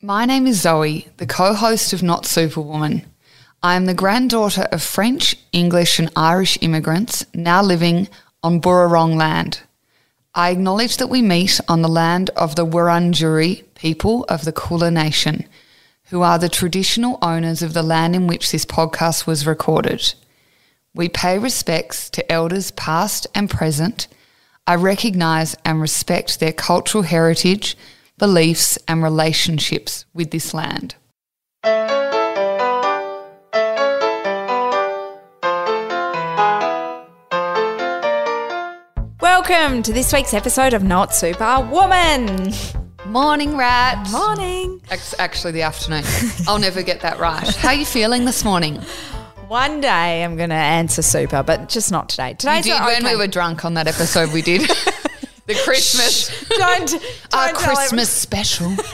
My name is Zoe, the co host of Not Superwoman. I am the granddaughter of French, English, and Irish immigrants now living on Bunurong land. I acknowledge that we meet on the land of the Wurundjeri people of the Kulin Nation, who are the traditional owners of the land in which this podcast was recorded. We pay respects to elders past and present. I recognise and respect their cultural heritage, beliefs, and relationships with this land. Welcome to this week's episode of Not Super Woman. Morning, rat. Morning. It's actually the afternoon. I'll never get that right. How are you feeling this morning? One day I'm going to answer super, but just not today. Did when okay. we were drunk on that episode we did. the Christmas. Don't, don't Our Christmas special.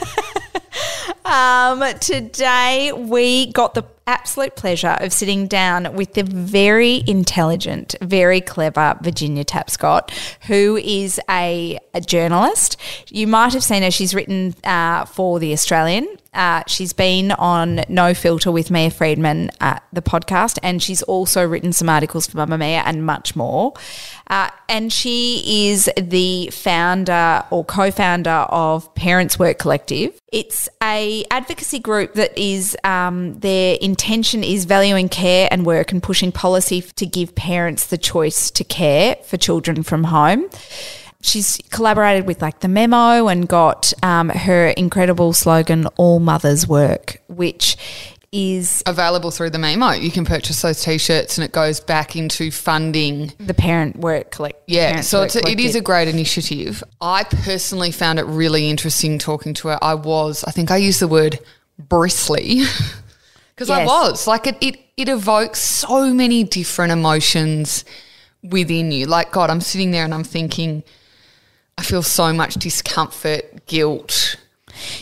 Um, today we got the absolute pleasure of sitting down with the very intelligent, very clever Virginia Tapscott, who is a, a journalist. You might have seen her. She's written uh, for The Australian. Uh, she's been on No Filter with Mia Freedman, uh, the podcast, and she's also written some articles for Mamamia and much more. Uh, and she is the founder or co-founder of Parents Work Collective. It's a advocacy group that is um, their intention is valuing care and work and pushing policy to give parents the choice to care for children from home she's collaborated with like the memo and got um, her incredible slogan all mothers work which is Available through the Memo. You can purchase those t-shirts and it goes back into funding. the parent work collect Yeah, so Work it's a, it is a great initiative. I personally found it really interesting talking to her. I was, I think I used the word bristly because I was like it, it. It evokes so many different emotions within you. Like God, I'm sitting there and I'm thinking, I feel so much discomfort, guilt.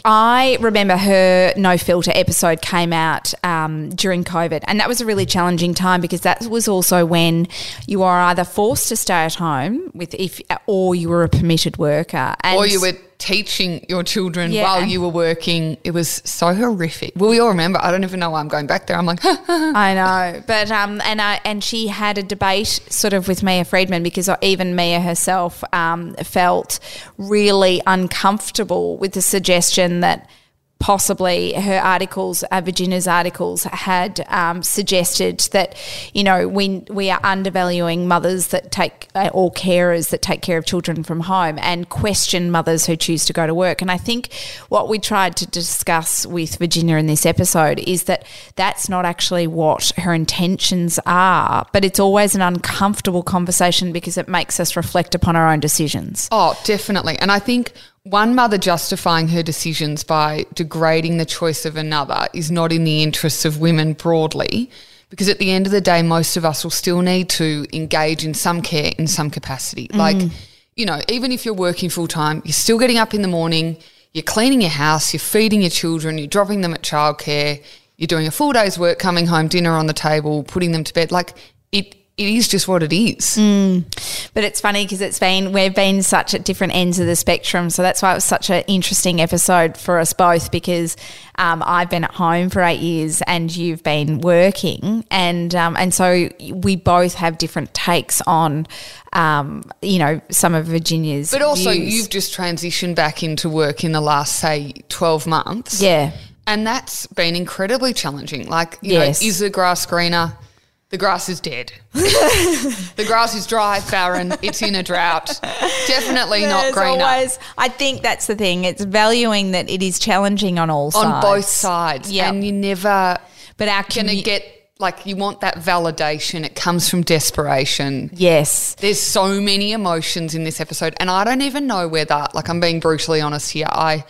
I remember her no filter episode came out um, during COVID, and that was a really challenging time because that was also when you are either forced to stay at home with if, or you were a permitted worker, and or you were teaching your children Yeah. while you were working. It was so horrific. Well, we all remember. I don't even know why I'm going back there. I'm like, I know, but um, and I and she had a debate sort of with Mia Freedman because even Mia herself um, felt really uncomfortable with the suggestion that possibly her articles, uh, Virginia's articles, had um, suggested that you know we we are undervaluing mothers that take uh, or carers that take care of children from home and question mothers who choose to go to work. And I think what we tried to discuss with Virginia in this episode is that that's not actually what her intentions are, but it's always an uncomfortable conversation because it makes us reflect upon our own decisions. Oh, definitely. And I think one mother justifying her decisions by degrading the choice of another is not in the interests of women broadly. Because at the end of the day, most of us will still need to engage in some care in some capacity. Mm. Like, you know, even if you're working full time, you're still getting up in the morning, you're cleaning your house, you're feeding your children, you're dropping them at childcare, you're doing a full day's work, coming home, dinner on the table, putting them to bed. Like, it, it is just what it is. But it's funny because it's been we've been such at different ends of the spectrum, so that's why it was such an interesting episode for us both. Because um, I've been at home for eight years and you've been working, and um, and so we both have different takes on, um, you know, some of Virginia's. But also, views. you've just transitioned back into work in the last, say, 12 months. yeah. And that's been incredibly challenging. Like, you Yes. know, is the grass greener? The grass is dead. the grass is dry, barren, it's in a drought. Definitely not There's greener. always- I think that's the thing. It's valuing that it is challenging on all sides. on both sides. Yep. And you never But our going to get, like, you want that validation. It comes from desperation. yes. There's so many emotions in this episode, and I don't even know whether, like, I'm being brutally honest here, I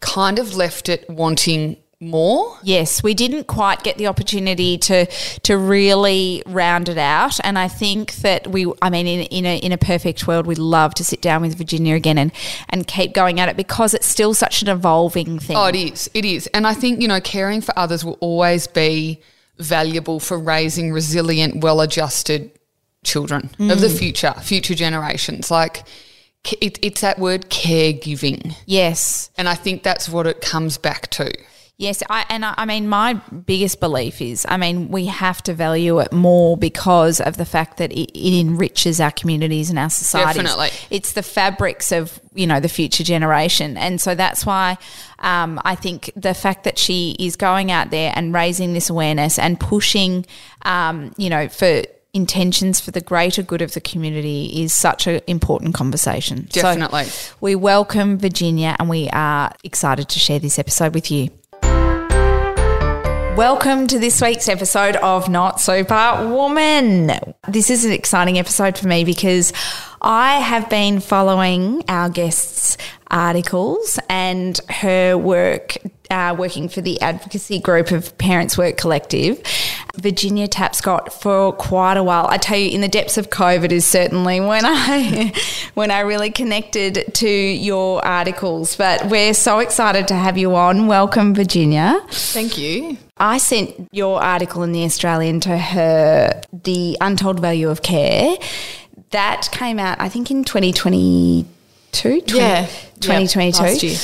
kind of left it wanting more. Yes, we didn't quite get the opportunity to to really round it out, and I think that we. I mean, in, in a in a perfect world, we'd love to sit down with Virginia again and and keep going at it because it's still such an evolving thing. Oh, it is. It is. And I think, you know, caring for others will always be valuable for raising resilient, well adjusted children of the mm. future, future generations. Like, it, it's that word caregiving. Yes. And I think that's what it comes back to. Yes, I, and I, I mean, my biggest belief is, I mean, we have to value it more because of the fact that it, it enriches our communities and our societies. Definitely. it's the fabrics of you know the future generation, and so that's why um, I think the fact that she is going out there and raising this awareness and pushing, um, you know, for intentions for the greater good of the community is such an important conversation. So Definitely. we welcome Virginia, and we are excited to share this episode with you. Welcome to this week's episode of Not Super Woman. This is an exciting episode for me because I have been following our guests' articles and her work, uh, working for the advocacy group of Parents Work Collective, Virginia Tapscott, for quite a while. I tell you, in the depths of COVID is certainly when I when I really connected to your articles. But we're so excited to have you on. Welcome, Virginia. Thank you. I sent your article in the Australian to her, The Untold Value of Care. That came out, I think, in 2022. 20, Yeah. 2022. Yeah, last year.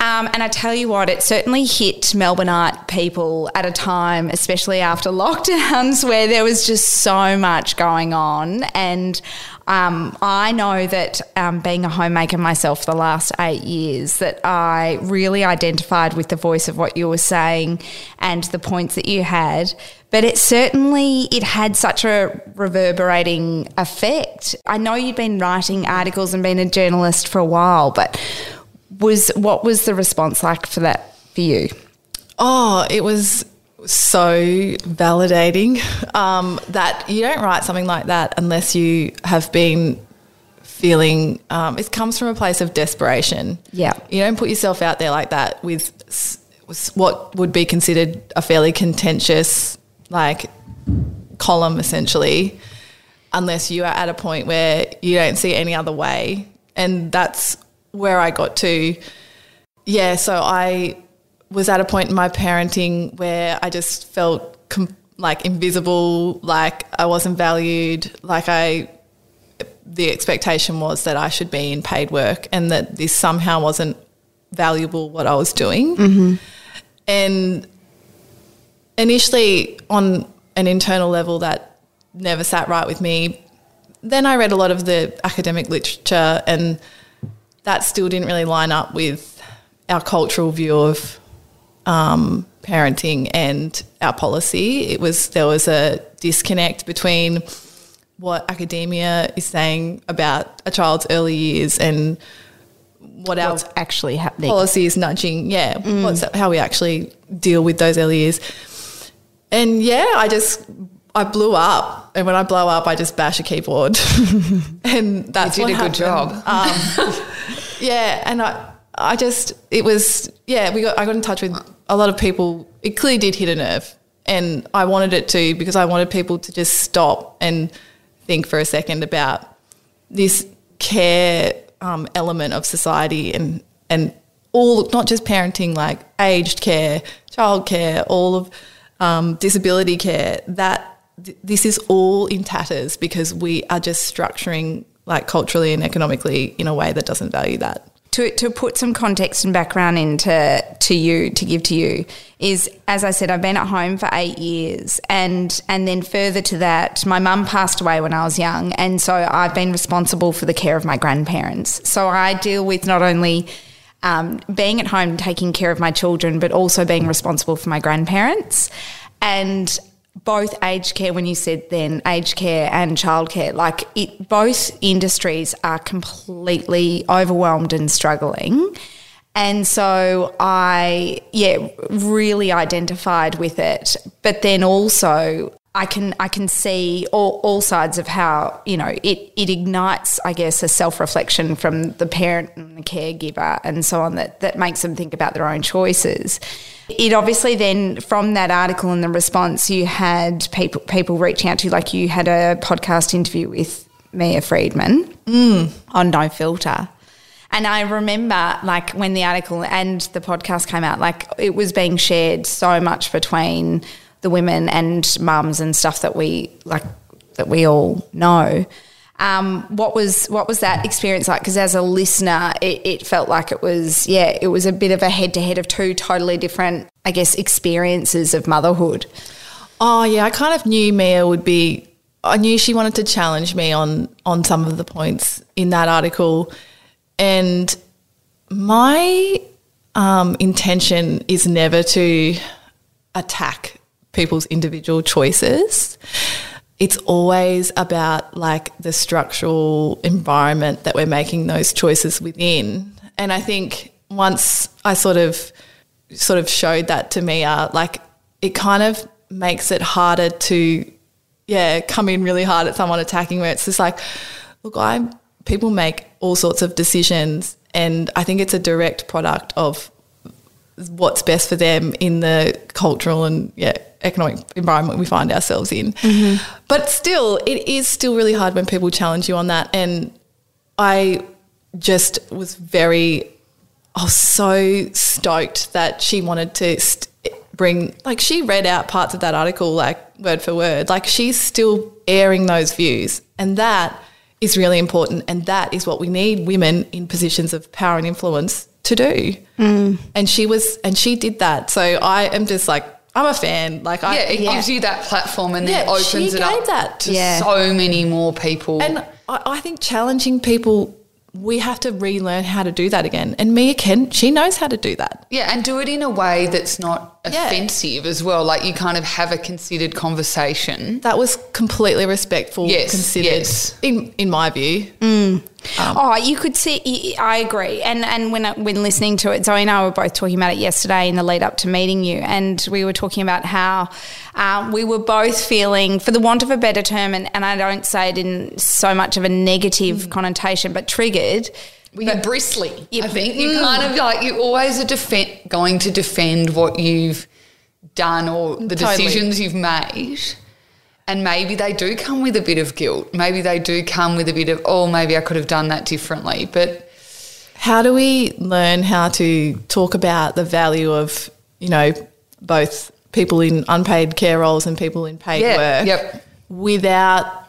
Um, and I tell you what, it certainly hit Melbourne art people at a time, especially after lockdowns, where there was just so much going on. And um, I know that um, being a homemaker myself for the last eight years, that I really identified with the voice of what you were saying and the points that you had. But it certainly it had such a reverberating effect. I know you'd been writing articles and been a journalist for a while, but was what was the response like for that for you? Oh, it was so validating um, that you don't write something like that unless you have been feeling um, it comes from a place of desperation. Yeah. You don't put yourself out there like that with, s- with what would be considered a fairly contentious like column essentially unless you are at a point where you don't see any other way. And that's where I got to. Yeah, so I was at a point in my parenting where I just felt com- like invisible, like I wasn't valued, like I the expectation was that I should be in paid work and that this somehow wasn't valuable what I was doing. Mm-hmm. And initially on an internal level that never sat right with me. Then I read a lot of the academic literature and that still didn't really line up with our cultural view of um, parenting and our policy. It was there was a disconnect between what academia is saying about a child's early years and what our actually happening? policy is nudging. Yeah, what's how we actually deal with those early years. And yeah, I just I blew up, and when I blow up, I just bash a keyboard, and that's You did a good happened. job. Um, yeah, and I I just it was yeah we got I got in touch with a lot of people. It clearly did hit a nerve, and I wanted it to because I wanted people to just stop and think for a second about this care um, element of society and and all not just parenting like aged care, childcare, all of um, disability care. That th- this is all in tatters because we are just structuring like culturally and economically in a way that doesn't value that. to, to put some context and background into to you to give to you is as I said I've been at home for 8 years and and then further to that my mum passed away when I was young and so I've been responsible for the care of my grandparents so I deal with not only um, being at home taking care of my children but also being responsible for my grandparents and both aged care when you said then aged care and childcare like it both industries are completely overwhelmed and struggling. And so i yeah really identified with it. But then also I can I can see all, all sides of how you know it it ignites I guess a self reflection from the parent and the caregiver and so on that that makes them think about their own choices. It obviously then from that article and the response you had people people reaching out to you like you had a podcast interview with Mia Freedman mm, on No Filter. And I remember, like, when the article and the podcast came out, like, it was being shared so much between the women and mums and stuff that we, like, that we all know. Um, what was what was that experience like? Because as a listener, it, it felt like it was yeah, it was a bit of a head to head of two totally different, I guess, experiences of motherhood. Oh yeah, I kind of knew Mia would be. I knew she wanted to challenge me on on some of the points in that article, and my um, intention is never to attack people's individual choices. It's always about like the structural environment that we're making those choices within. And I think once I sort of sort of showed that to Mia, like it kind of makes it harder to yeah, come in really hard at someone attacking where it's just like, look, I people make all sorts of decisions and I think it's a direct product of what's best for them in the cultural and yeah economic environment we find ourselves in. Mm-hmm. But still, it is still really hard when people challenge you on that. And I just was very, I was so stoked that she wanted to st- bring, like, she read out parts of that article, like, word for word. Like, she's still airing those views. And that is really important. And that is what we need women in positions of power and influence to do. Mm. And she was, and she did that. So I am just like, I'm a fan. Like, I, Yeah, it Yeah. gives you that platform and then Yeah, opens it up that. to Yeah. so many more people. And I, I think challenging people, we have to relearn how to do that again. And Mia Ken, she knows how to do that. yeah, and do it in a way that's not Yeah. offensive as well. Like you kind of have a considered conversation. That was completely respectful, Yes, considered, yes. in in my view. Mm. Um, oh, you could see. I agree. And and when uh, when listening to it, Zoe and I were both talking about it yesterday in the lead up to meeting you, and we were talking about how um, we were both feeling, for the want of a better term, and, and I don't say it in so much of a negative mm. connotation, but triggered. Well, you're bristly. Yeah. I think you kind of like you always are defend, going to defend what you've done or the Totally. decisions you've made. And maybe they do come with a bit of guilt. Maybe they do come with a bit of, oh, maybe I could have done that differently. But How do we learn how to talk about the value of, you know, both people in unpaid care roles and people in paid Yeah, work yep. without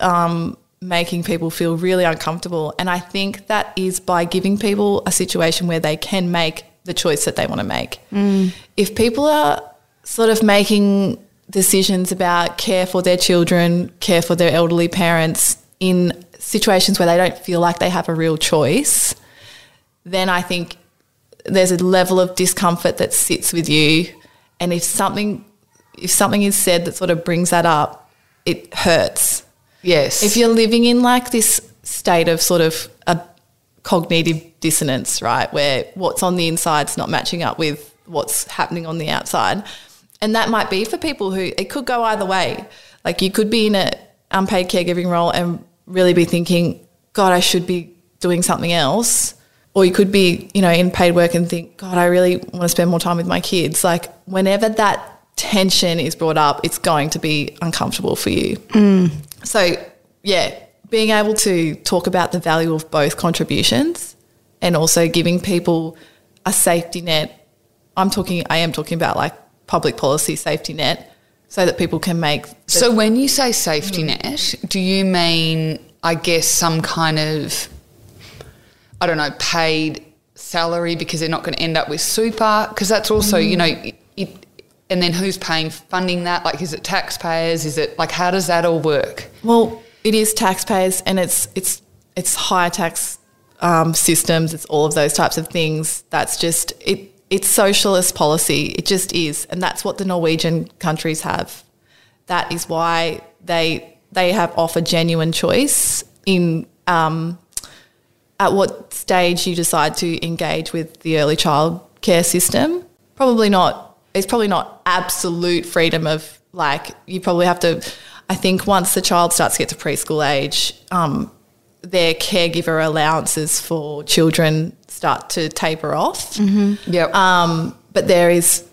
um, making people feel really uncomfortable? And I think that is by giving people a situation where they can make the choice that they want to make. Mm. If people are sort of making decisions about care for their children, care for their elderly parents in situations where they don't feel like they have a real choice, then I think there's a level of discomfort that sits with you. And if something if something is said that sort of brings that up, it hurts. Yes. If you're living in like this state of sort of a cognitive dissonance, right, where what's on the inside's not matching up with what's happening on the outside, and that might be for people who it could go either way. Like you could be in a unpaid caregiving role and really be thinking, God, I should be doing something else. Or you could be, you know, in paid work and think, God, I really want to spend more time with my kids. Like whenever that tension is brought up, it's going to be uncomfortable for you. Mm. So, yeah, being able to talk about the value of both contributions and also giving people a safety net. I'm talking, I am talking about like public policy safety net so that people can make. So when you say safety Hmm. net, do you mean, I guess, some kind of, I don't know, paid salary because they're not going to end up with super? Because that's also, you know, it, and then who's paying funding that? Like, is it taxpayers? Is it like how does that all work? well, it is taxpayers and it's, it's, it's higher tax um, systems, it's all of those types of things. That's just, it, it's socialist policy. It just is. And that's what the Norwegian countries have. That is why they they have offered genuine choice in um, at what stage you decide to engage with the early child care system. Probably not. It's probably not absolute freedom of like you probably have to. I think once the child starts to get to preschool age, um, their caregiver allowances for children start to taper off. Yep. Um, but there is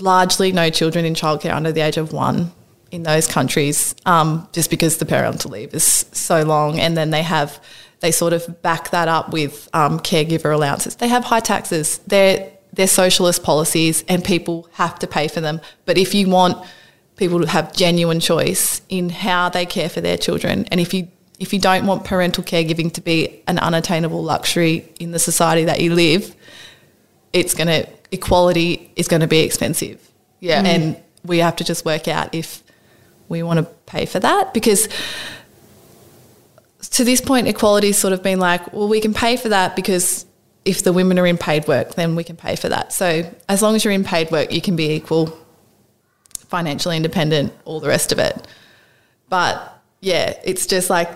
largely no children in childcare under the age of one in those countries, um, just because the parental leave is so long, and then they have they sort of back that up with um, caregiver allowances. They have high taxes. They're they're socialist policies, and people have to pay for them. But if you want people to have genuine choice in how they care for their children, and if you if you don't want parental caregiving to be an unattainable luxury in the society that you live, it's going to equality is going to be expensive. Yeah. Mm. and we have to just work out if we want to pay for that because to this point, equality's sort of been like, well, we can pay for that because if the women are in paid work, then we can pay for that. So as long as you're in paid work, you can be equal, financially independent, all the rest of it. But yeah, it's just like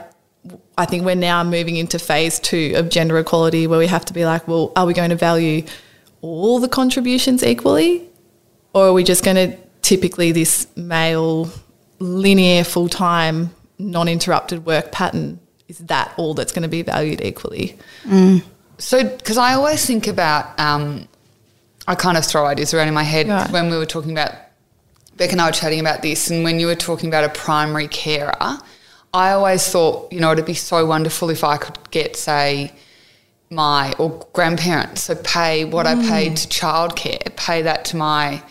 I think we're now moving into phase two of gender equality where we have to be like, well, are we going to value all the contributions equally? Or are we just going to typically this male, linear, full time, non interrupted work pattern? Is that all that's going to be valued equally? Mm. So, because I always think about, um, I kind of throw ideas around in my head Right. when we were talking about, Beck and I were chatting about this, and when you were talking about a primary carer, I always thought, you know, it'd be so wonderful if I could get, say, my or grandparents, so pay what I paid to childcare, pay that to my,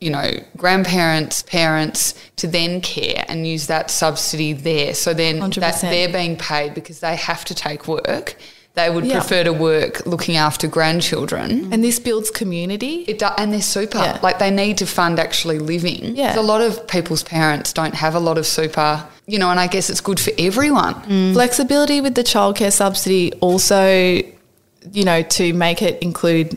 you know, grandparents, parents to then care and use that subsidy there. So then that 100%. they're being paid because they have to take work. They would Yeah. prefer to work looking after grandchildren. And this builds community. It do, and they're super. Yeah. Like they need to fund actually living. Yeah. A lot of people's parents don't have a lot of super, you know, and I guess it's good for everyone. Flexibility with the childcare subsidy also, you know, to make it include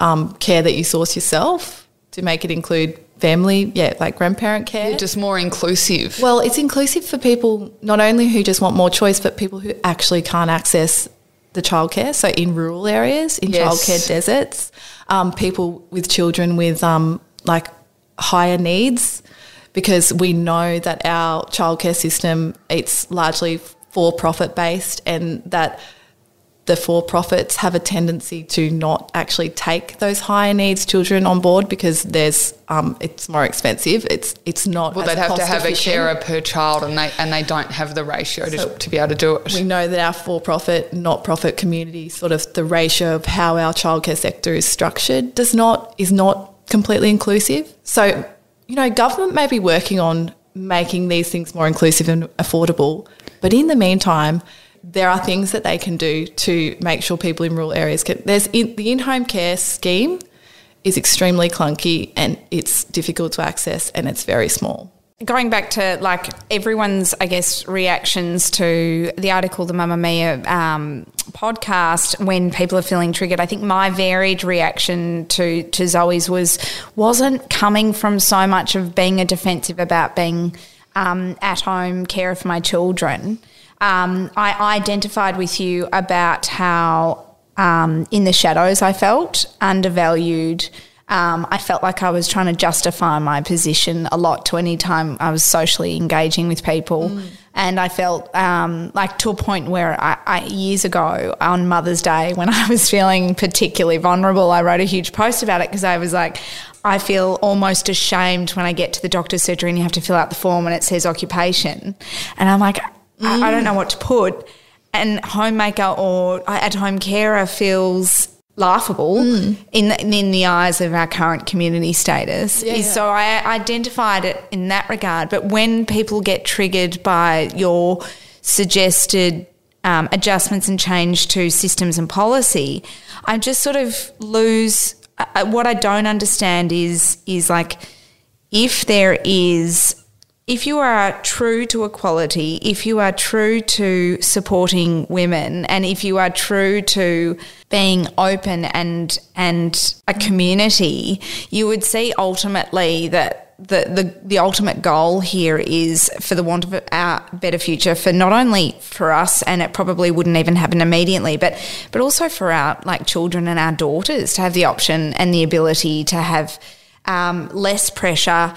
um, care that you source yourself, to make it include family, yeah, like grandparent care. Just more inclusive. Well, it's inclusive for people not only who just want more choice, but people who actually can't access the childcare. So in rural areas, in Yes. childcare deserts, um, people with children with um, like higher needs, because we know that our childcare system it's largely for profit based, and that the for profits have a tendency to not actually take those higher needs children on board because there's um, it's more expensive. It's it's not. well, they'd have to have a efficient. carer per child, and they and they don't have the ratio to, to be able to do it. We know that our for-profit, not-profit community, sort of the ratio of how our childcare sector is structured, does not is not completely inclusive. So, you know, government may be working on making these things more inclusive and affordable, but in the meantime, there are things that they can do to make sure people in rural areas can. There's in, the in-home care scheme is extremely clunky and it's difficult to access and it's very small. Going back to like everyone's, I guess, reactions to the article, the Mamamia um, podcast, when people are feeling triggered, I think my varied reaction to to Zoe's was wasn't coming from so much of being a defensive about being um, at home care for my children. Um, I identified with you about how um, in the shadows I felt undervalued. Um, I felt like I was trying to justify my position a lot to any time I was socially engaging with people. And I felt um, like to a point where I, I, years ago on Mother's Day, when I was feeling particularly vulnerable, I wrote a huge post about it because I was like, I feel almost ashamed when I get to the doctor's surgery and you have to fill out the form and it says occupation. And I'm like, I, I don't know what to put. And homemaker or at home carer feels laughable in the, in the eyes of our current community status. Yeah, yeah. So I identified it in that regard. But when people get triggered by your suggested um, adjustments and change to systems and policy, I just sort of lose. Uh, what I don't understand is is like if there is if you are true to equality, if you are true to supporting women, and if you are true to being open and and a community, you would see ultimately that the, the, the ultimate goal here is for the want of a better future for not only for us and it probably wouldn't even happen immediately but but also for our like children and our daughters to have the option and the ability to have um, less pressure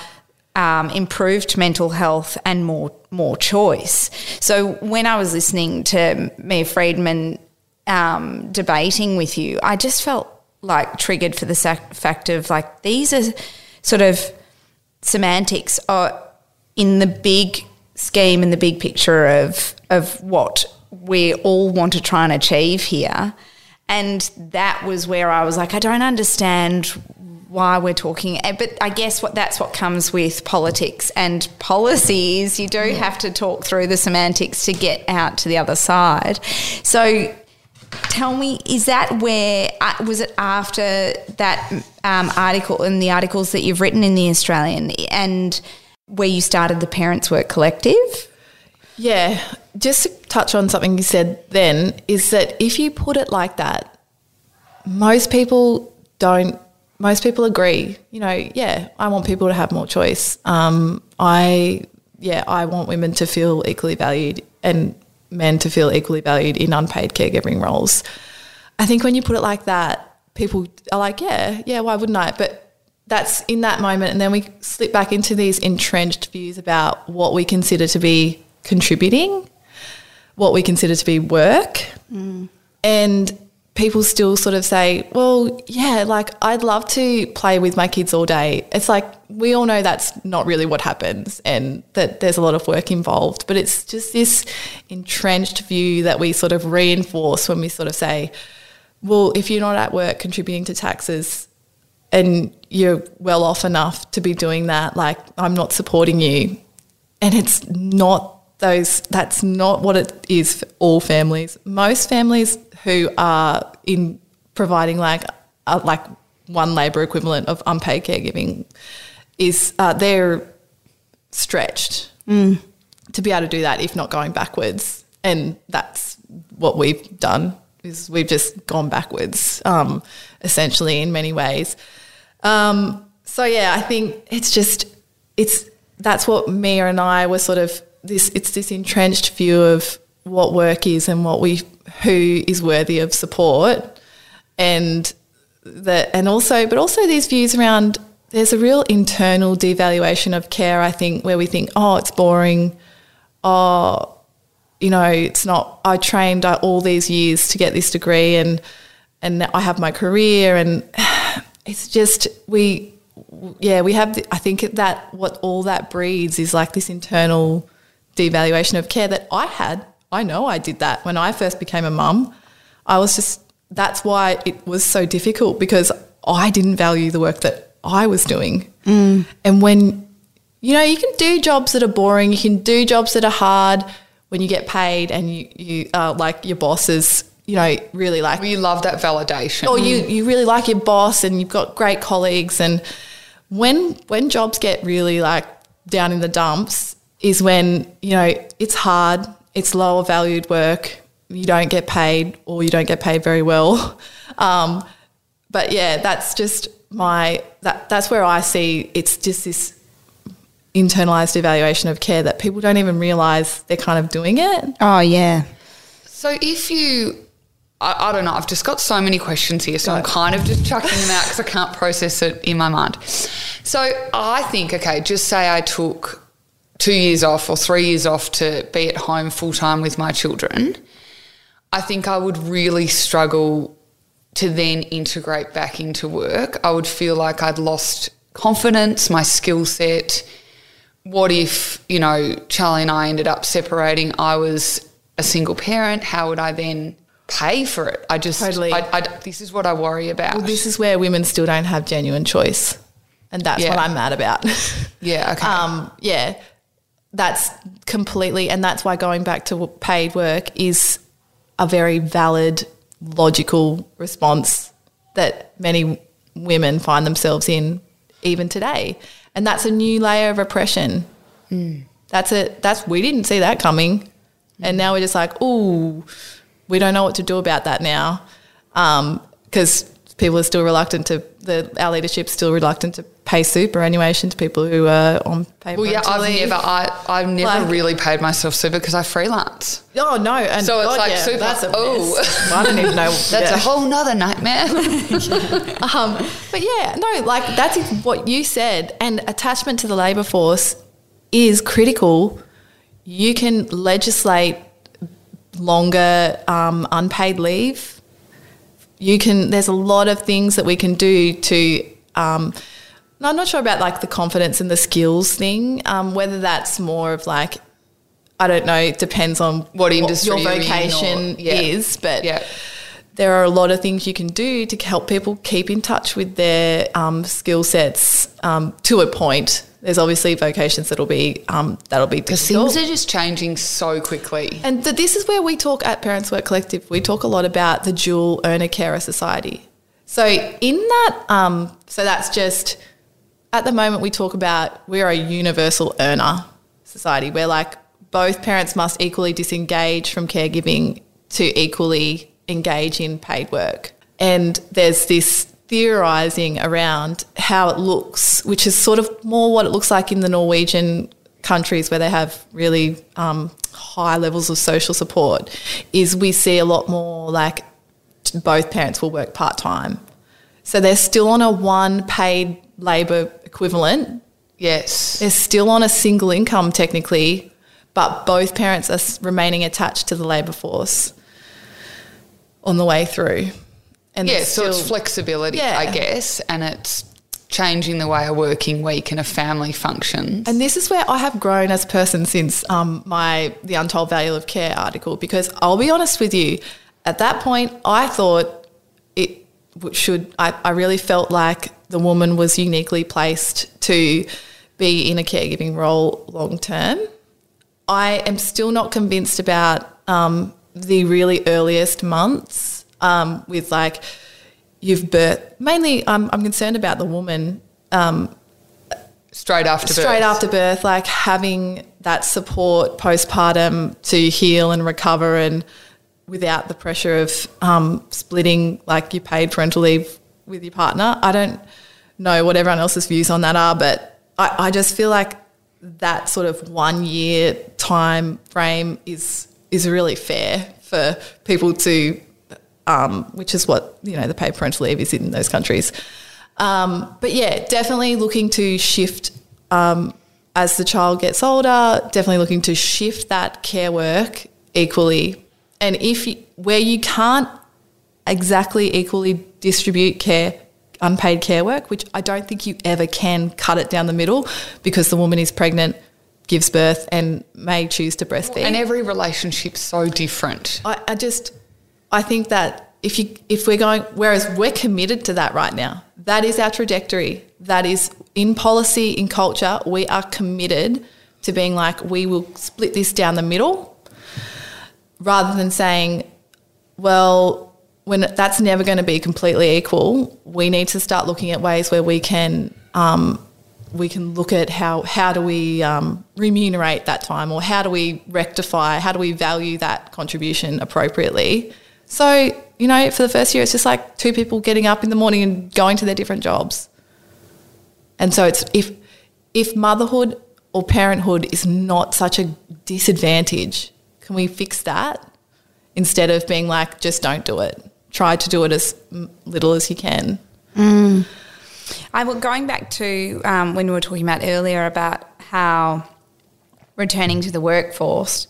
um, improved mental health and more more choice. So when I was listening to Mia Freedman um, debating with you, I just felt like triggered for the sac- fact of like these are sort of semantics are in the big scheme and the big picture of of what we all want to try and achieve here. And that was where I was like, I don't understand why we're talking. eh, But I guess what that's what comes with politics and policies. You do have to talk through the semantics to get out to the other side. So tell me, is that where uh, was it after that um, article and the articles that you've written in the Australian and where you started the Parents Work Collective? Yeah, just to touch on something you said then is that if you put it like that, most people don't. Most people agree. You know, yeah, I want people to have more choice. Um, I yeah, I want women to feel equally valued and men to feel equally valued in unpaid caregiving roles. I think when you put it like that, people are like, yeah, yeah, why wouldn't I? But that's in that moment, and then we slip back into these entrenched views about what we consider to be contributing, what we consider to be work, and people still sort of say, well, yeah, like I'd love to play with my kids all day. It's like we all know that's not really what happens and that there's a lot of work involved, but it's just this entrenched view that we sort of reinforce when we sort of say, well, if you're not at work contributing to taxes and you're well off enough to be doing that, like I'm not supporting you. And it's not those, that's not what it is for all families. Most families who are in providing like, uh, like one labour equivalent of unpaid caregiving is, uh, they're stretched to be able to do that if not going backwards. And that's what we've done is we've just gone backwards, um, essentially in many ways. Um, so yeah, I think it's just it's that's what Mia and I were sort of this. It's this entrenched view of what work is and what we who is worthy of support, and that and also but also these views around there's a real internal devaluation of care. I think where we think oh it's boring, oh you know it's not. I trained uh, all these years to get this degree and and I have my career and it's just we yeah we have the, i think that what all that breeds is like this internal devaluation of care that i had i know i did that. When i first became a mum i was just that's why it was so difficult because i didn't value the work that i was doing. And when you know you can do jobs that are boring you can do jobs that are hard when you get paid and you, you uh, like your boss is you know really like you love that validation. or you, you really like your boss and you've got great colleagues. And when when jobs get really like down in the dumps is when you know it's hard it's lower valued work you don't get paid or you don't get paid very well um, but yeah that's just my that that's where i see it's just this internalized evaluation of care that people don't even realize they're kind of doing it Oh yeah. So if you, I, I don't know, I've just got so many questions here, so I'm kind of just chucking them out because I can't process it in my mind. So I think, okay, just say I took two years off or three years off to be at home full time with my children. I think I would really struggle to then integrate back into work. I would feel like I'd lost confidence, my skill set. What if, you know, Charlie and I ended up separating? I was a single parent. How would I then pay for it? I just, Totally. I, I, this is what I worry about. well this is where women still don't have genuine choice and that's Yeah. what i'm mad about yeah, okay. um, yeah, that's completely, and that's why going back to paid work is a very valid, logical response that many women find themselves in even today, and that's a new layer of oppression. Mm. That's it. That's we didn't see that coming, and now we're just like, oh, we don't know what to do about that now, um, because people are still reluctant to the our leadership's still reluctant to pay superannuation to people who are on paid well, yeah, I've leave. never, I, I've never Like- really paid myself super because I freelance. Oh no! And So it's God, like yeah, super- That's a oh. I don't even know. That's yeah. a whole nother nightmare. Um, but yeah, no, like that's what you said. And attachment to the labour force is critical. You can legislate longer um, unpaid leave. You can. There's a lot of things that we can do to. Um, I'm not sure about like the confidence and the skills thing. Um, whether that's more of like, I don't know. It depends on What industry your you're or- vocation yeah. is, but yeah. there are a lot of things you can do to help people keep in touch with their um, skill sets um, to a point. There's obviously vocations that'll be um, that'll be Because things are just changing so quickly. And th- this is where we talk at Parents Work Collective. We talk a lot about the dual earner carer society. So in that, um, so that's just at the moment we talk about we're a universal earner society where like both parents must equally disengage from caregiving to equally engage in paid work. And there's this theorizing around how it looks, which is sort of more what it looks like in the Norwegian countries where they have really um, high levels of social support, is we see a lot more like both parents will work part time. So they're still on a one paid labour equivalent. Yes. They're still on a single income technically, but both parents are remaining attached to the labour force on the way through. And Yeah, so it's flexibility, Yeah. I guess, and it's changing the way a working week and a family functions. And this is where I have grown as a person since um, my the Untold Value of Care article. Because I'll be honest with you, at that point, I thought it should. I, I really felt like the woman was uniquely placed to be in a caregiving role long term. I am still not convinced about um, the really earliest months um, with like you've birth. Mainly, um, I'm concerned about the woman straight after birth. straight after birth, like having that support postpartum to heal and recover and without the pressure of um, splitting like you paid parental leave with your partner. I don't know what everyone else's views on that are, but I, I just feel like that sort of one year time frame is is really fair for people to um, which is what you know the paid parental leave is in those countries. Um, but yeah, definitely looking to shift um, as the child gets older. Definitely looking to shift that care work equally, and if you, where you can't exactly equally distribute care unpaid care work, which I don't think you ever can cut it down the middle because the woman is pregnant, gives birth, and may choose to breastfeed. And every relationship's so different. I, I just I think that if you if we're going whereas we're committed to that right now. That is our trajectory. That is in policy, in culture, we are committed to being like we will split this down the middle rather than saying, well, when that's never going to be completely equal, we need to start looking at ways where we can um, we can look at how how do we um, remunerate that time, or how do we rectify, how do we value that contribution appropriately. So you know, for the first year, it's just like two people getting up in the morning and going to their different jobs. And so it's if if motherhood or parenthood is not such a disadvantage, can we fix that instead of being like just don't do it? Try to do it as little as you can. I will going back to um, when we were talking about earlier about how returning to the workforce.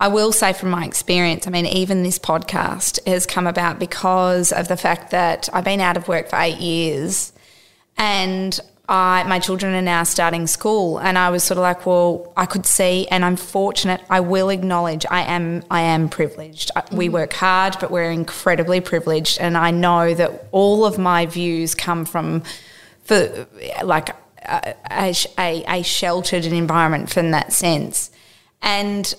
I will say from my experience, I mean, even this podcast has come about because of the fact that I've been out of work for eight years, and I my children are now starting school, and I was sort of like, well, I could see, and I'm fortunate. I will acknowledge I am I am privileged. I- We mm-hmm. work hard, but we're incredibly privileged, and I know that all of my views come from for like a, a, a, a sheltered environment from that sense. And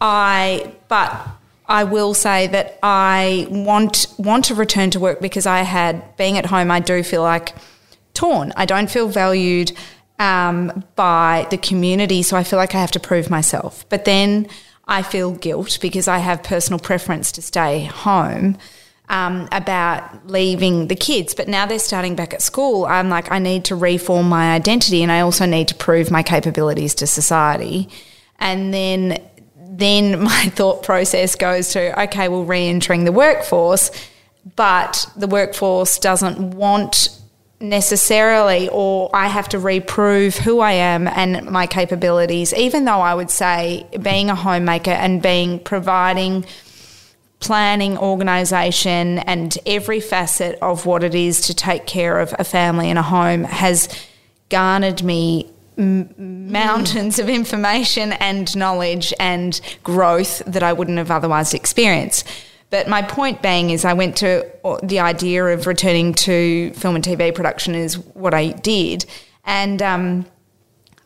I, but I will say that I want want to return to work because I had being at home. I do feel like torn. I don't feel valued um, by the community, so I feel like I have to prove myself. But then I feel guilt because I have personal preference to stay home um, about leaving the kids. But now they're starting back at school. I'm like, I need to reform my identity, and I also need to prove my capabilities to society. And then, then my thought process goes to, okay, well, re-entering the workforce, but the workforce doesn't want necessarily, or I have to reprove who I am and my capabilities, even though I would say being a homemaker and being providing planning, organisation, and every facet of what it is to take care of a family and a home has garnered me m- mountains of information and knowledge and growth that I wouldn't have otherwise experienced. But my point being is, I went to uh, the idea of returning to film and TV production is what I did, and um,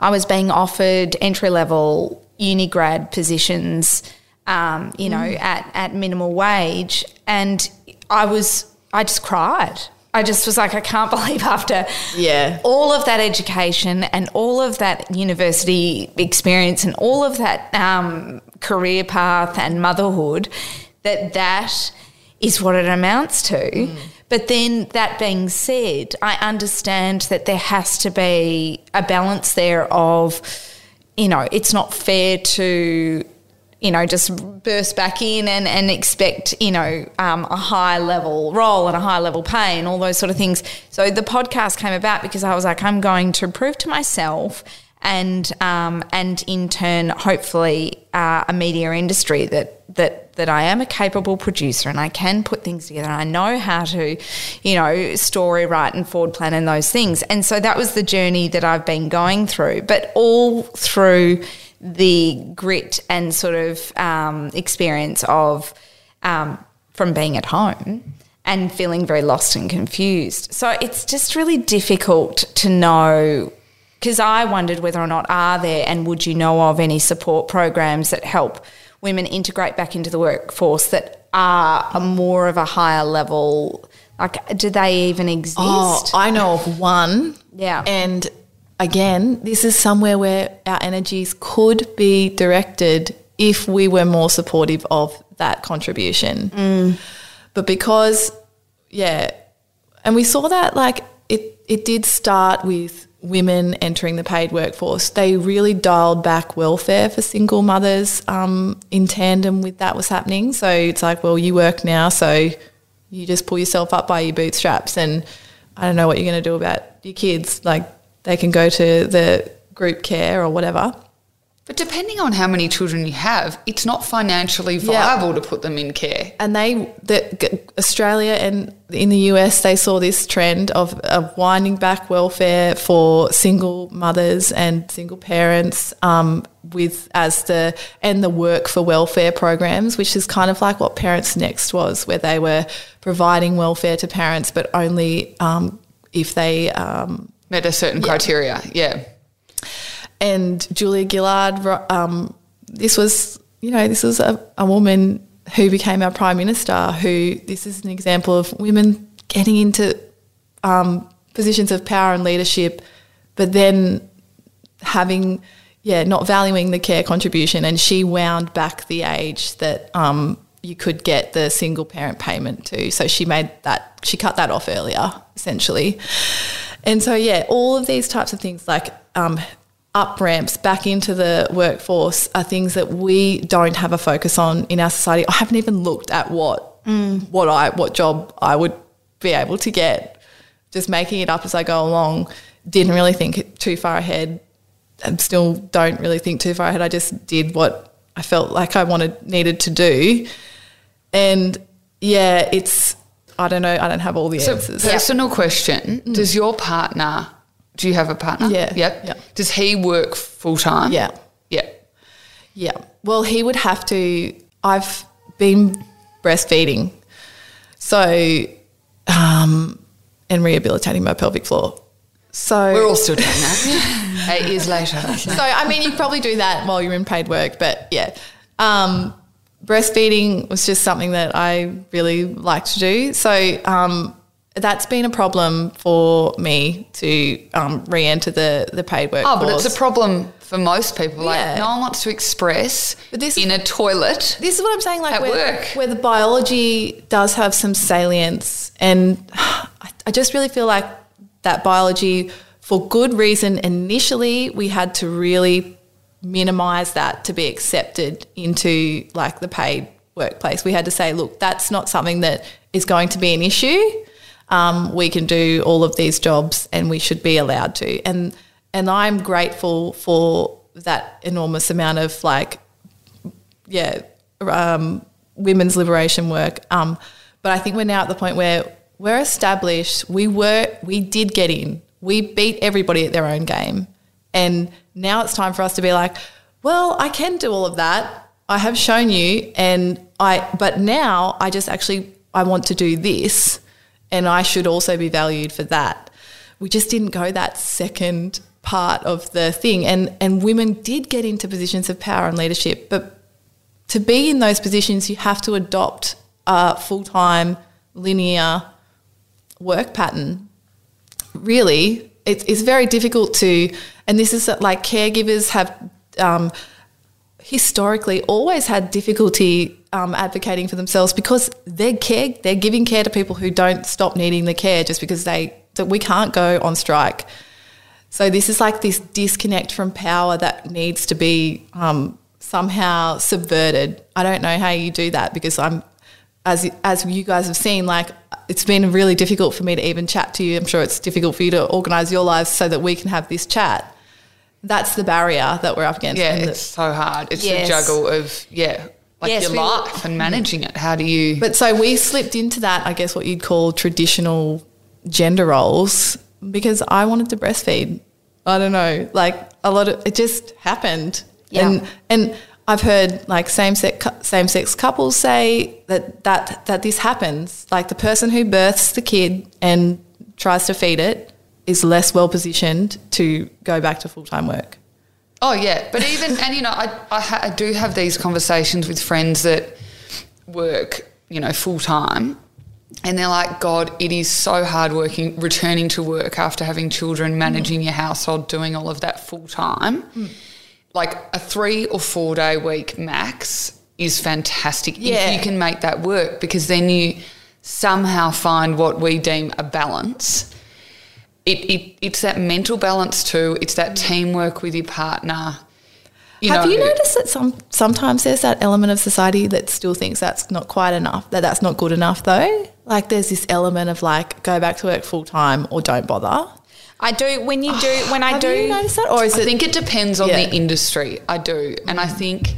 I was being offered entry level uni grad positions, um, you know, at at minimal wage, and I was I just cried. I just was like, I can't believe after Yeah. all of that education and all of that university experience and all of that um, career path and motherhood that that is what it amounts to. But then that being said, I understand that there has to be a balance there of, you know, it's not fair to you know, just burst back in and, and expect, you know, um, a high level role and a high level pay and all those sort of things. So the podcast came about because I was like, I'm going to prove to myself and um, and in turn, hopefully, uh, a media industry that that that I am a capable producer and I can put things together. And I know how to, you know, story write and forward plan and those things. And so that was the journey that I've been going through, but all through the grit and sort of um, experience of um, from being at home and feeling very lost and confused. So it's just really difficult to know because I wondered whether or not are there and would you know of any support programs that help women integrate back into the workforce that are a more of a higher level like do they even exist? Oh, I know of one. Yeah. And again, this is somewhere where our energies could be directed if we were more supportive of that contribution. But because, yeah, and we saw that like it, it did start with women entering the paid workforce. They really dialed back welfare for single mothers um, in tandem with that was happening. So it's like, well, you work now, so you just pull yourself up by your bootstraps and I don't know what you're going to do about your kids. Like they can go to the group care or whatever. But depending on how many children you have, it's not financially viable to put them in care. And they, the, Australia and in the US, they saw this trend of, of winding back welfare for single mothers and single parents, um, with as the and the work for welfare programs, which is kind of like what Parents Next was, where they were providing welfare to parents, but only um, if they um, Met a certain criteria. Yeah. and Julia Gillard. Um, this was, you know, this was a, a woman who became our prime minister. Who this is an example of women getting into um, positions of power and leadership, but then having, yeah, not valuing the care contribution, and she wound back the age that um, you could get the single parent payment to. So she made that she cut that off earlier, essentially. And so, yeah, all of these types of things like um, up ramps back into the workforce are things that we don't have a focus on in our society. I haven't even looked at what what I what job I would be able to get. Just making it up as I go along. Didn't really think too far ahead, and still don't really think too far ahead. I just did what I felt like I wanted needed to do, and yeah, it's I don't know. I don't have all the So, answers. personal question: Does your partner? Do you have a partner? Yeah. Yep. Yeah. Does he work full time? Yeah. Yeah. Yeah. Well, he would have to. I've been breastfeeding, so um, and rehabilitating my pelvic floor. So We're all still doing that. Eight years later. so I mean, you probably do that while you're in paid work, but yeah. Um, breastfeeding was just something that I really like to do. So um, that's been a problem for me to um, re-enter the the paid work. Oh, but it's a problem for most people. Like Yeah. no one wants to express But this- in a toilet. This is what I'm saying. Like At where, work. where the biology does have some salience, and I, I just really feel like that biology, for good reason, initially we had to really minimize that to be accepted into like the paid workplace. We had to say, look, that's not something that is going to be an issue. Um, we can do all of these jobs, and we should be allowed to. And and I'm grateful for that enormous amount of like yeah, um, women's liberation work. Um, but I think we're now at the point where we're established. We were, we did get in. We beat everybody at their own game, and now it's time for us to be like, well, I can do all of that. I have shown you, and I but now I just actually I want to do this and I should also be valued for that. We just didn't go that second part of the thing and and women did get into positions of power and leadership, but to be in those positions you have to adopt a full-time linear work pattern. Really, it's, it's very difficult to, and this is like caregivers have um, historically always had difficulty um, advocating for themselves because they're care, they're giving care to people who don't stop needing the care just because they that we can't go on strike. So this is like this disconnect from power that needs to be um, somehow subverted. I don't know how you do that because I'm, as as you guys have seen, like it's been really difficult for me to even chat to you. I'm sure it's difficult for you to organise your lives so that we can have this chat. That's the barrier that we're up against. Yeah, And the- it's so hard. It's Yes. a juggle of yeah, like Yes, your we- life and managing it. How do you? But so we slipped into that, I guess, what you'd call traditional gender roles because I wanted to breastfeed. I don't know, like a lot of it just happened, Yeah. and and I've heard like same sex same sex couples say that that that this happens. Like the person who births the kid and tries to feed it is less well positioned to go back to full time work. Oh yeah, but even and you know I I, ha- I do have these conversations with friends that work you know full time, and they're like, God, it is so hard working, returning to work after having children, managing your household, doing all of that full time. Hmm. Like a three or four day week max is fantastic Yeah. if you can make that work because then you somehow find what we deem a balance it, it it's that mental balance too. It's that teamwork with your partner. Have know, you noticed that some sometimes there's that element of society that still thinks that's not quite enough, that that's not good enough though? Like there's this element of like go back to work full time or don't bother. I do when you do when I Have do you noticed that, or is I it? think it depends on Yeah. the industry. I do, and I think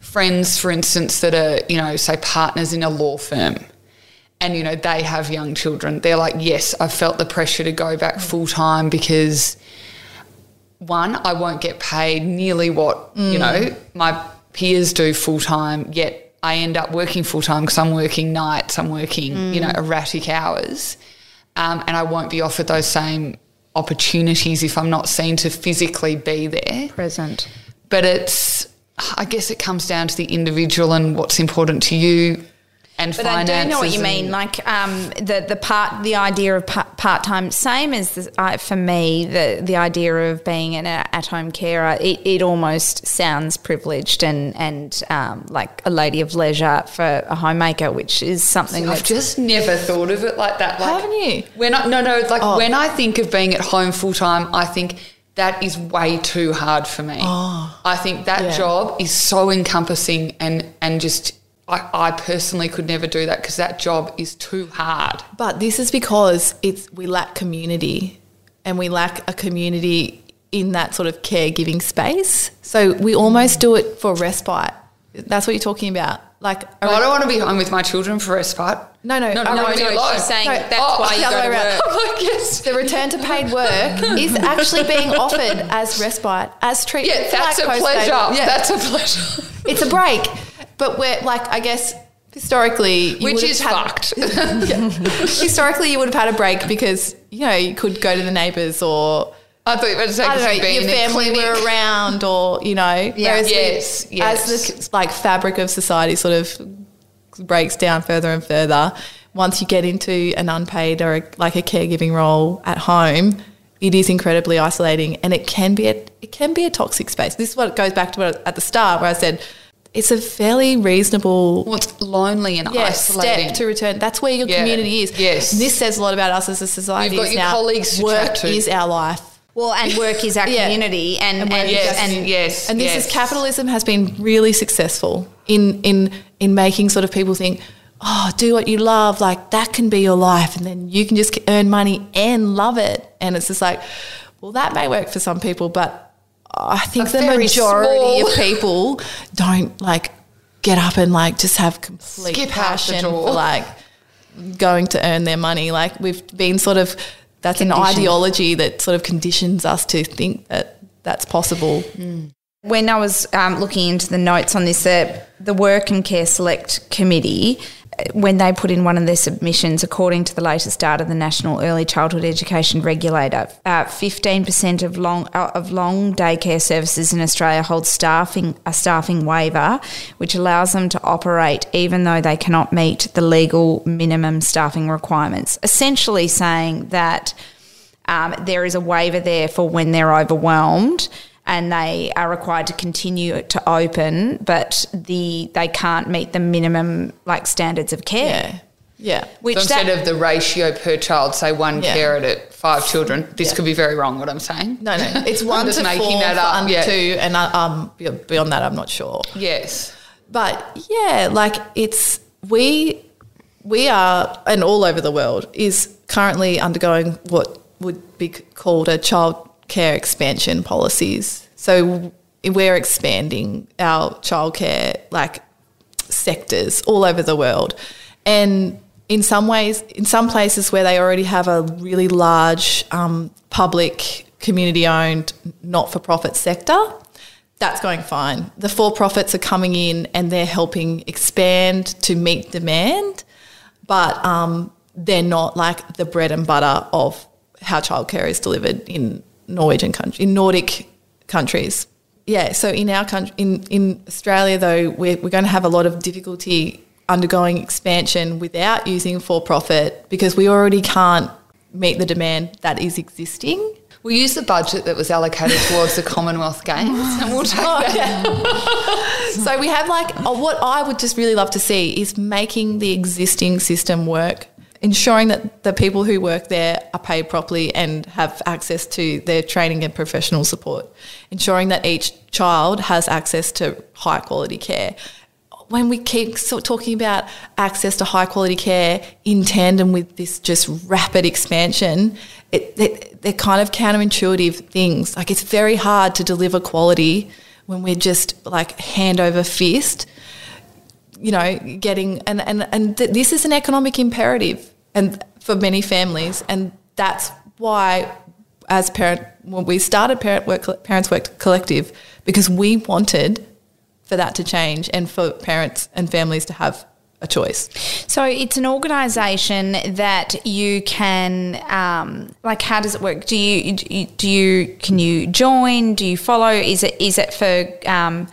friends, for instance, that are you know say partners in a law firm, and you know they have young children. They're like, yes, I felt the pressure to go back full time because one, I won't get paid nearly what you know my peers do full time. Yet I end up working full time because I'm working nights. I'm working you know erratic hours, um, and I won't be offered those same opportunities if I'm not seen to physically be there. present. But it's, I guess it comes down to the individual and what's important to you and But I do know what you mean. Like um, the the part, the idea of part time, same as the, uh, for me, the the idea of being an at home carer. It, it almost sounds privileged and and um, like a lady of leisure for a homemaker, which is something I've just never thought of it like that. Like, Haven't you? When I, no, no, like Oh. when I think of being at home full time, I think that is way too hard for me. I think that Yeah. job is so encompassing and and just I, I personally could never do that because that job is too hard. But this is because it's we lack community, and we lack a community in that sort of caregiving space. So we almost do it for respite. That's what you're talking about. Like I don't want to be home with my children for respite. No, no, no, no, no, no, she's saying No, that's oh, why you the go to work. Like, oh, yes. the return to paid work is actually being offered as respite, as treatment. Yeah, that's a pleasure. Yeah. That's a pleasure. it's a break. But we're like, I guess historically, you Which is had- fucked. Historically, you would have had a break because you know you could go to the neighbours or I thought you were don't know, your family were around, or you know, whereas we- Yes, yes. as the like fabric of society sort of breaks down further and further, once you get into an unpaid or a, like a caregiving role at home, it is incredibly isolating, and it can be a it can be a toxic space. This is what goes back to what at the start where I said it's a fairly reasonable Well, it's lonely and yeah, isolating. step to return. That's where your Yeah. community is. Yes. And this says a lot about us as a society. You've got your now colleagues to work chat to. is our life. well, and work is our Yeah. community, and and, And yes, and yes, And this yes. is capitalism has been really successful in in in making sort of people think, oh, do what you love, like that can be your life, and then you can just earn money and love it. And it's just like, well, that may work for some people, but I think A the majority small- of people don't like get up and like just have complete Skip passion door. for like going to earn their money. Like we've been sort of that's an ideology that sort of conditions us to think that that's possible. When I was um, looking into the notes on this, uh, the Work and Care Select Committee, when they put in one of their submissions, according to the latest data, the National Early Childhood Education Regulator, uh, fifteen percent of long uh, of long daycare services in Australia hold staffing a staffing waiver, which allows them to operate even though they cannot meet the legal minimum staffing requirements. Essentially, saying that um, there is a waiver there for when they're overwhelmed and they are required to continue to open, but the they can't meet the minimum like standards of care. Yeah. Yeah. Which So instead that- of the ratio per child, say one Yeah. carer at five children, this Yeah. could be very wrong. What I'm saying? No, no. It's one just to making four that up, yeah. two, and uh, um, beyond that, I'm not sure. Yes. But yeah, like it's we we are and all over the world is currently undergoing what would be called a child care expansion policies. So we're expanding our childcare like sectors all over the world. And in some ways, in some places where they already have a really large um, public, community owned, not for profit sector, that's going fine. The for profits are coming in and they're helping expand to meet demand, but um, they're not like the bread and butter of how childcare is delivered in Norwegian country, in Nordic countries. Yeah, so in our country, in, in Australia though, we're, we're going to have a lot of difficulty undergoing expansion without using for profit because we already can't meet the demand that is existing. We'll use the budget that was allocated towards the Commonwealth Games and we'll take oh, that. So we have like oh, what I would just really love to see is making the existing system work, ensuring that the people who work there are paid properly and have access to their training and professional support, ensuring that each child has access to high quality care. When we keep talking about access to high quality care in tandem with this just rapid expansion, it, it, they're kind of counterintuitive things. Like it's very hard to deliver quality when we're just like hand over fist, you know, getting and and and th- this is an economic imperative and for many families, and that's why as parent when we started parent work parents work collective because we wanted for that to change and for parents and families to have a choice. So it's an organisation that you can, um, like, how does it work? Do you, do you can you join? Do you follow? Is it is it for um,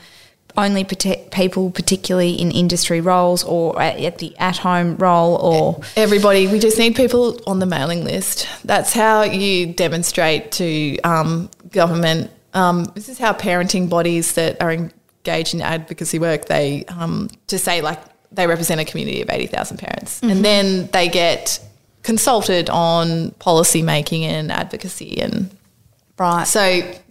only people, particularly in industry roles, or at, at the at home role, or Everybody, we just need people on the mailing list. That's how you demonstrate to um, government. Um, this is how parenting bodies that are engaged in advocacy work they um, to say like they represent a community of eighty thousand parents, and then they get consulted on policy making and advocacy and right? so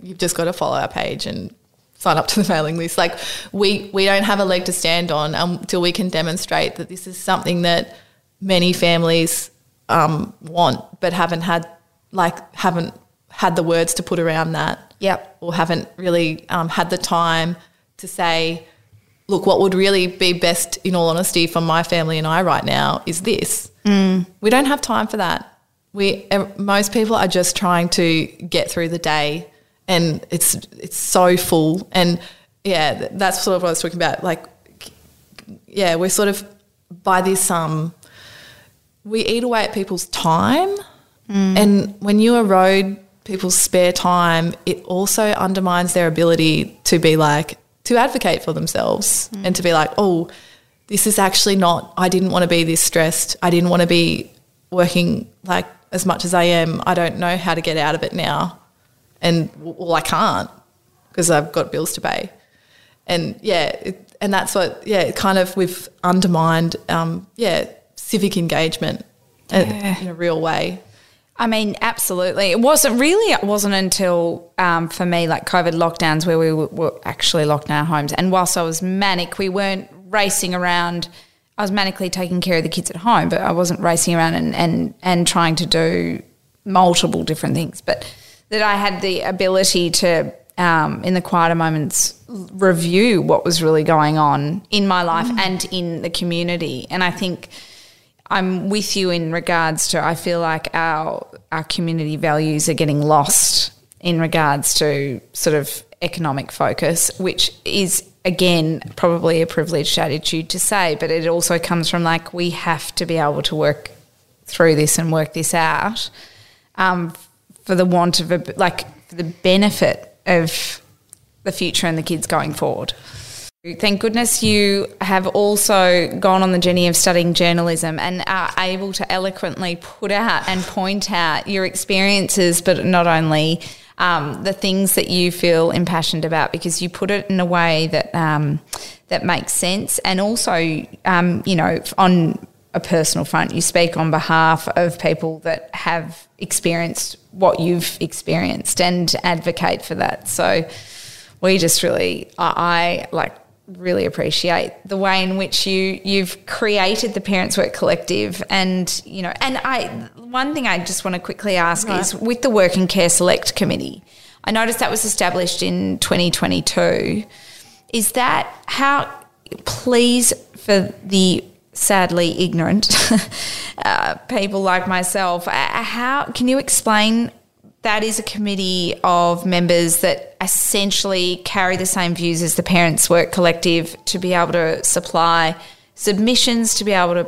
you've just got to follow our page and sign up to the mailing list. Like we we don't have a leg to stand on until we can demonstrate that this is something that many families um, want, but haven't had like haven't had the words to put around that. Yep. Or haven't really um, had the time to say, look, what would really be best, in all honesty, for my family and I right now is this. We don't have time for that. We most people are just trying to get through the day, and it's it's so full. And yeah, that's sort of what I was talking about. Like, yeah, we're sort of by this um, we eat away at people's time, and when you erode people's spare time, it also undermines their ability to be like to advocate for themselves and to be like, oh, this is actually not. I didn't want to be this stressed. I didn't want to be working like as much as I am. I don't know how to get out of it now, and well, I can't because I've got bills to pay. And yeah, it, and that's what yeah, it kind of we've undermined um, yeah civic engagement Yeah. in a real way. I mean, absolutely. It wasn't really. It wasn't until um, for me, like COVID lockdowns, where we were, were actually locked in our homes. And whilst I was manic, we weren't racing around. I was manically taking care of the kids at home, but I wasn't racing around and and and trying to do multiple different things. But that I had the ability to, um, in the quieter moments, review what was really going on in my life and in the community. And I think. I'm with you in regards to I feel like our our community values are getting lost in regards to sort of economic focus, which is again probably a privileged attitude to say, but it also comes from like we have to be able to work through this and work this out um, for the want of a like for the benefit of the future and the kids going forward. Thank goodness you have also gone on the journey of studying journalism and are able to eloquently put out and point out your experiences, but not only um, the things that you feel impassioned about, because you put it in a way that um, that makes sense, and also, um, you know, on a personal front, you speak on behalf of people that have experienced what you've experienced and advocate for that. So we just really, I, I like really appreciate the way in which you you've created the Parents Work Collective, and you know, and I one thing I just want to quickly ask Right. is with the Work and Care Select Committee, I noticed that was established in 2022. Is that how? Please, for the sadly ignorant uh, people like myself, uh, how can you explain? That is a committee of members that essentially carry the same views as the Parents Work Collective to be able to supply submissions to be able to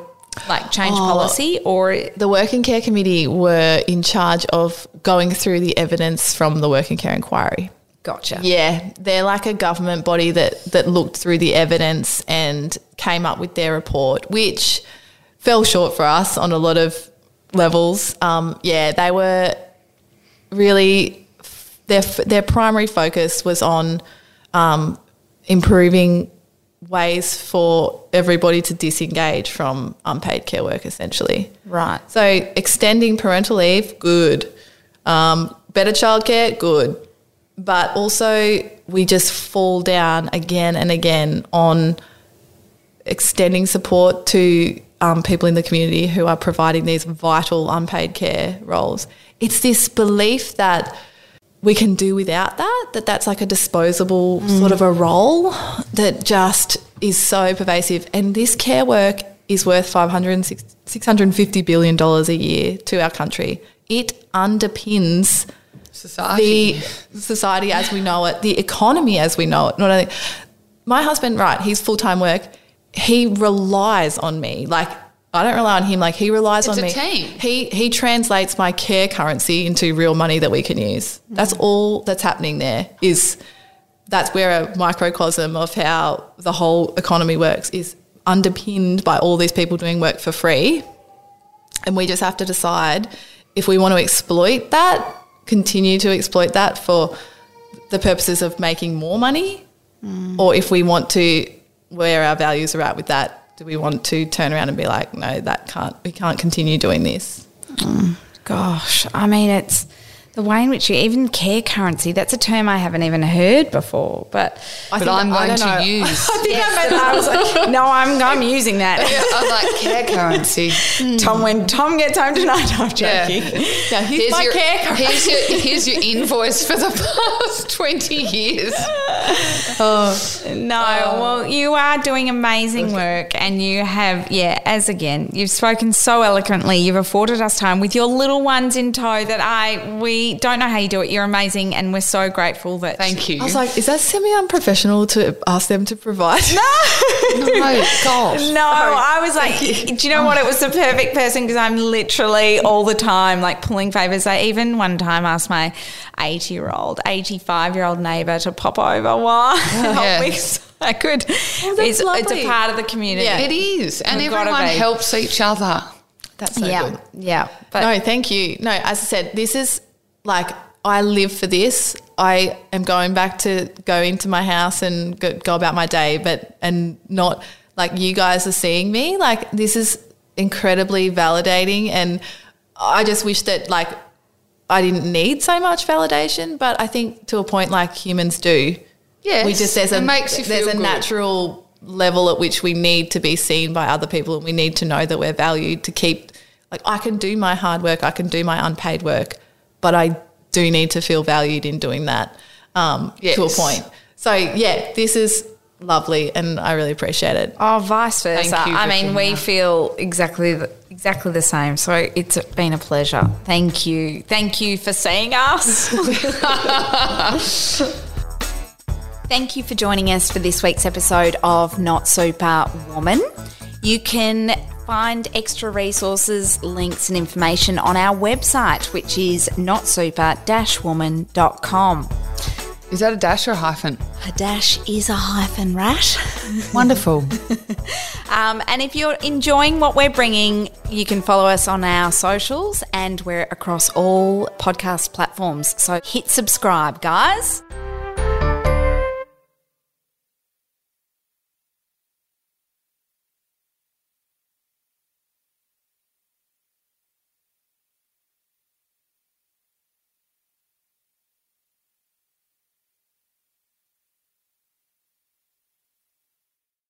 like change policy or The Work and Care Committee were in charge of going through the evidence from the Work and Care Inquiry. Gotcha. Yeah, they're like a government body that that looked through the evidence and came up with their report, which fell short for us on a lot of levels. Um, yeah, they were really their their primary focus was on um, improving ways for everybody to disengage from unpaid care work, essentially. Right. So extending parental leave, good. Um, better childcare, good. But also, we just fall down again and again on extending support to um, people in the community who are providing these vital unpaid care roles. It's this belief that we can do without that, that that's like a disposable sort of a role that just is so pervasive. And this care work is worth 506 $650 billion a year to our country. It underpins Society. the society as we know it, the economy as we know it. Not only my husband, right? He's full time work. He relies on me. Like I don't rely on him. Like he relies It's on a me. team. He he translates my care currency into real money that we can use. Mm. That's all that's happening there. Is that's where a microcosm of how the whole economy works is underpinned by all these people doing work for free and we just have to decide if we want to exploit that, continue to exploit that for the purposes of making more money, mm. or if we want to, where our values are at with that, do we want to turn around and be like, no, that can't, we can't continue doing this? Mm. Gosh, I mean, it's the way in which you even care currency. That's a term I haven't even heard before. But I think, I'm I going don't to know. use. I think yes, I but I was like, no, I'm, I'm using that. I like care currency. Hmm. Tom, when Tom gets home tonight, I'm Yeah. joking. Yeah, here's, my your, care currency. here's your here's your invoice for the past twenty years. Oh, no, oh. well, you are doing amazing work, and you have, yeah, as again, you've spoken so eloquently. You've afforded us time with your little ones in tow. That I, we don't know how you do it. You're amazing, and we're so grateful that. Thank you. I was like, is that semi unprofessional to ask them to provide? no, gosh. No, I was like, do you know what? It was the perfect person because I'm literally all the time like pulling favors. I even one time asked my 80 year old, 85 year old neighbor to pop over while help Yeah. me. I could. that's it's, it's a part of the community. Yeah. It is, and We've everyone helps each other. That's so yeah, good. yeah. But no, thank you. No, as I said, this is like I live for this. I am going back to go into my house and go, go about my day, but and not like you guys are seeing me. Like this is incredibly validating, and I just wish that like I didn't need so much validation, but I think to a point like humans do. Yes, we just there's a there's a good. natural level at which we need to be seen by other people and we need to know that we're valued to keep like I can do my hard work, I can do my unpaid work, but I do need to feel valued in doing that um, to a point. So yeah, this is lovely and I really appreciate it. Oh, vice versa. Thank you, I mean, we Virginia. feel exactly the, exactly the same. So it's been a pleasure. Thank you. Thank you for seeing us. Thank you for joining us for this week's episode of Not Super Woman. You can find extra resources, links, and information on our website, which is notsuper-woman.com. Is that a dash or a hyphen? A dash is a hyphen, rat. Wonderful. Um, and if you're enjoying what we're bringing, you can follow us on our socials and we're across all podcast platforms. So hit subscribe, guys.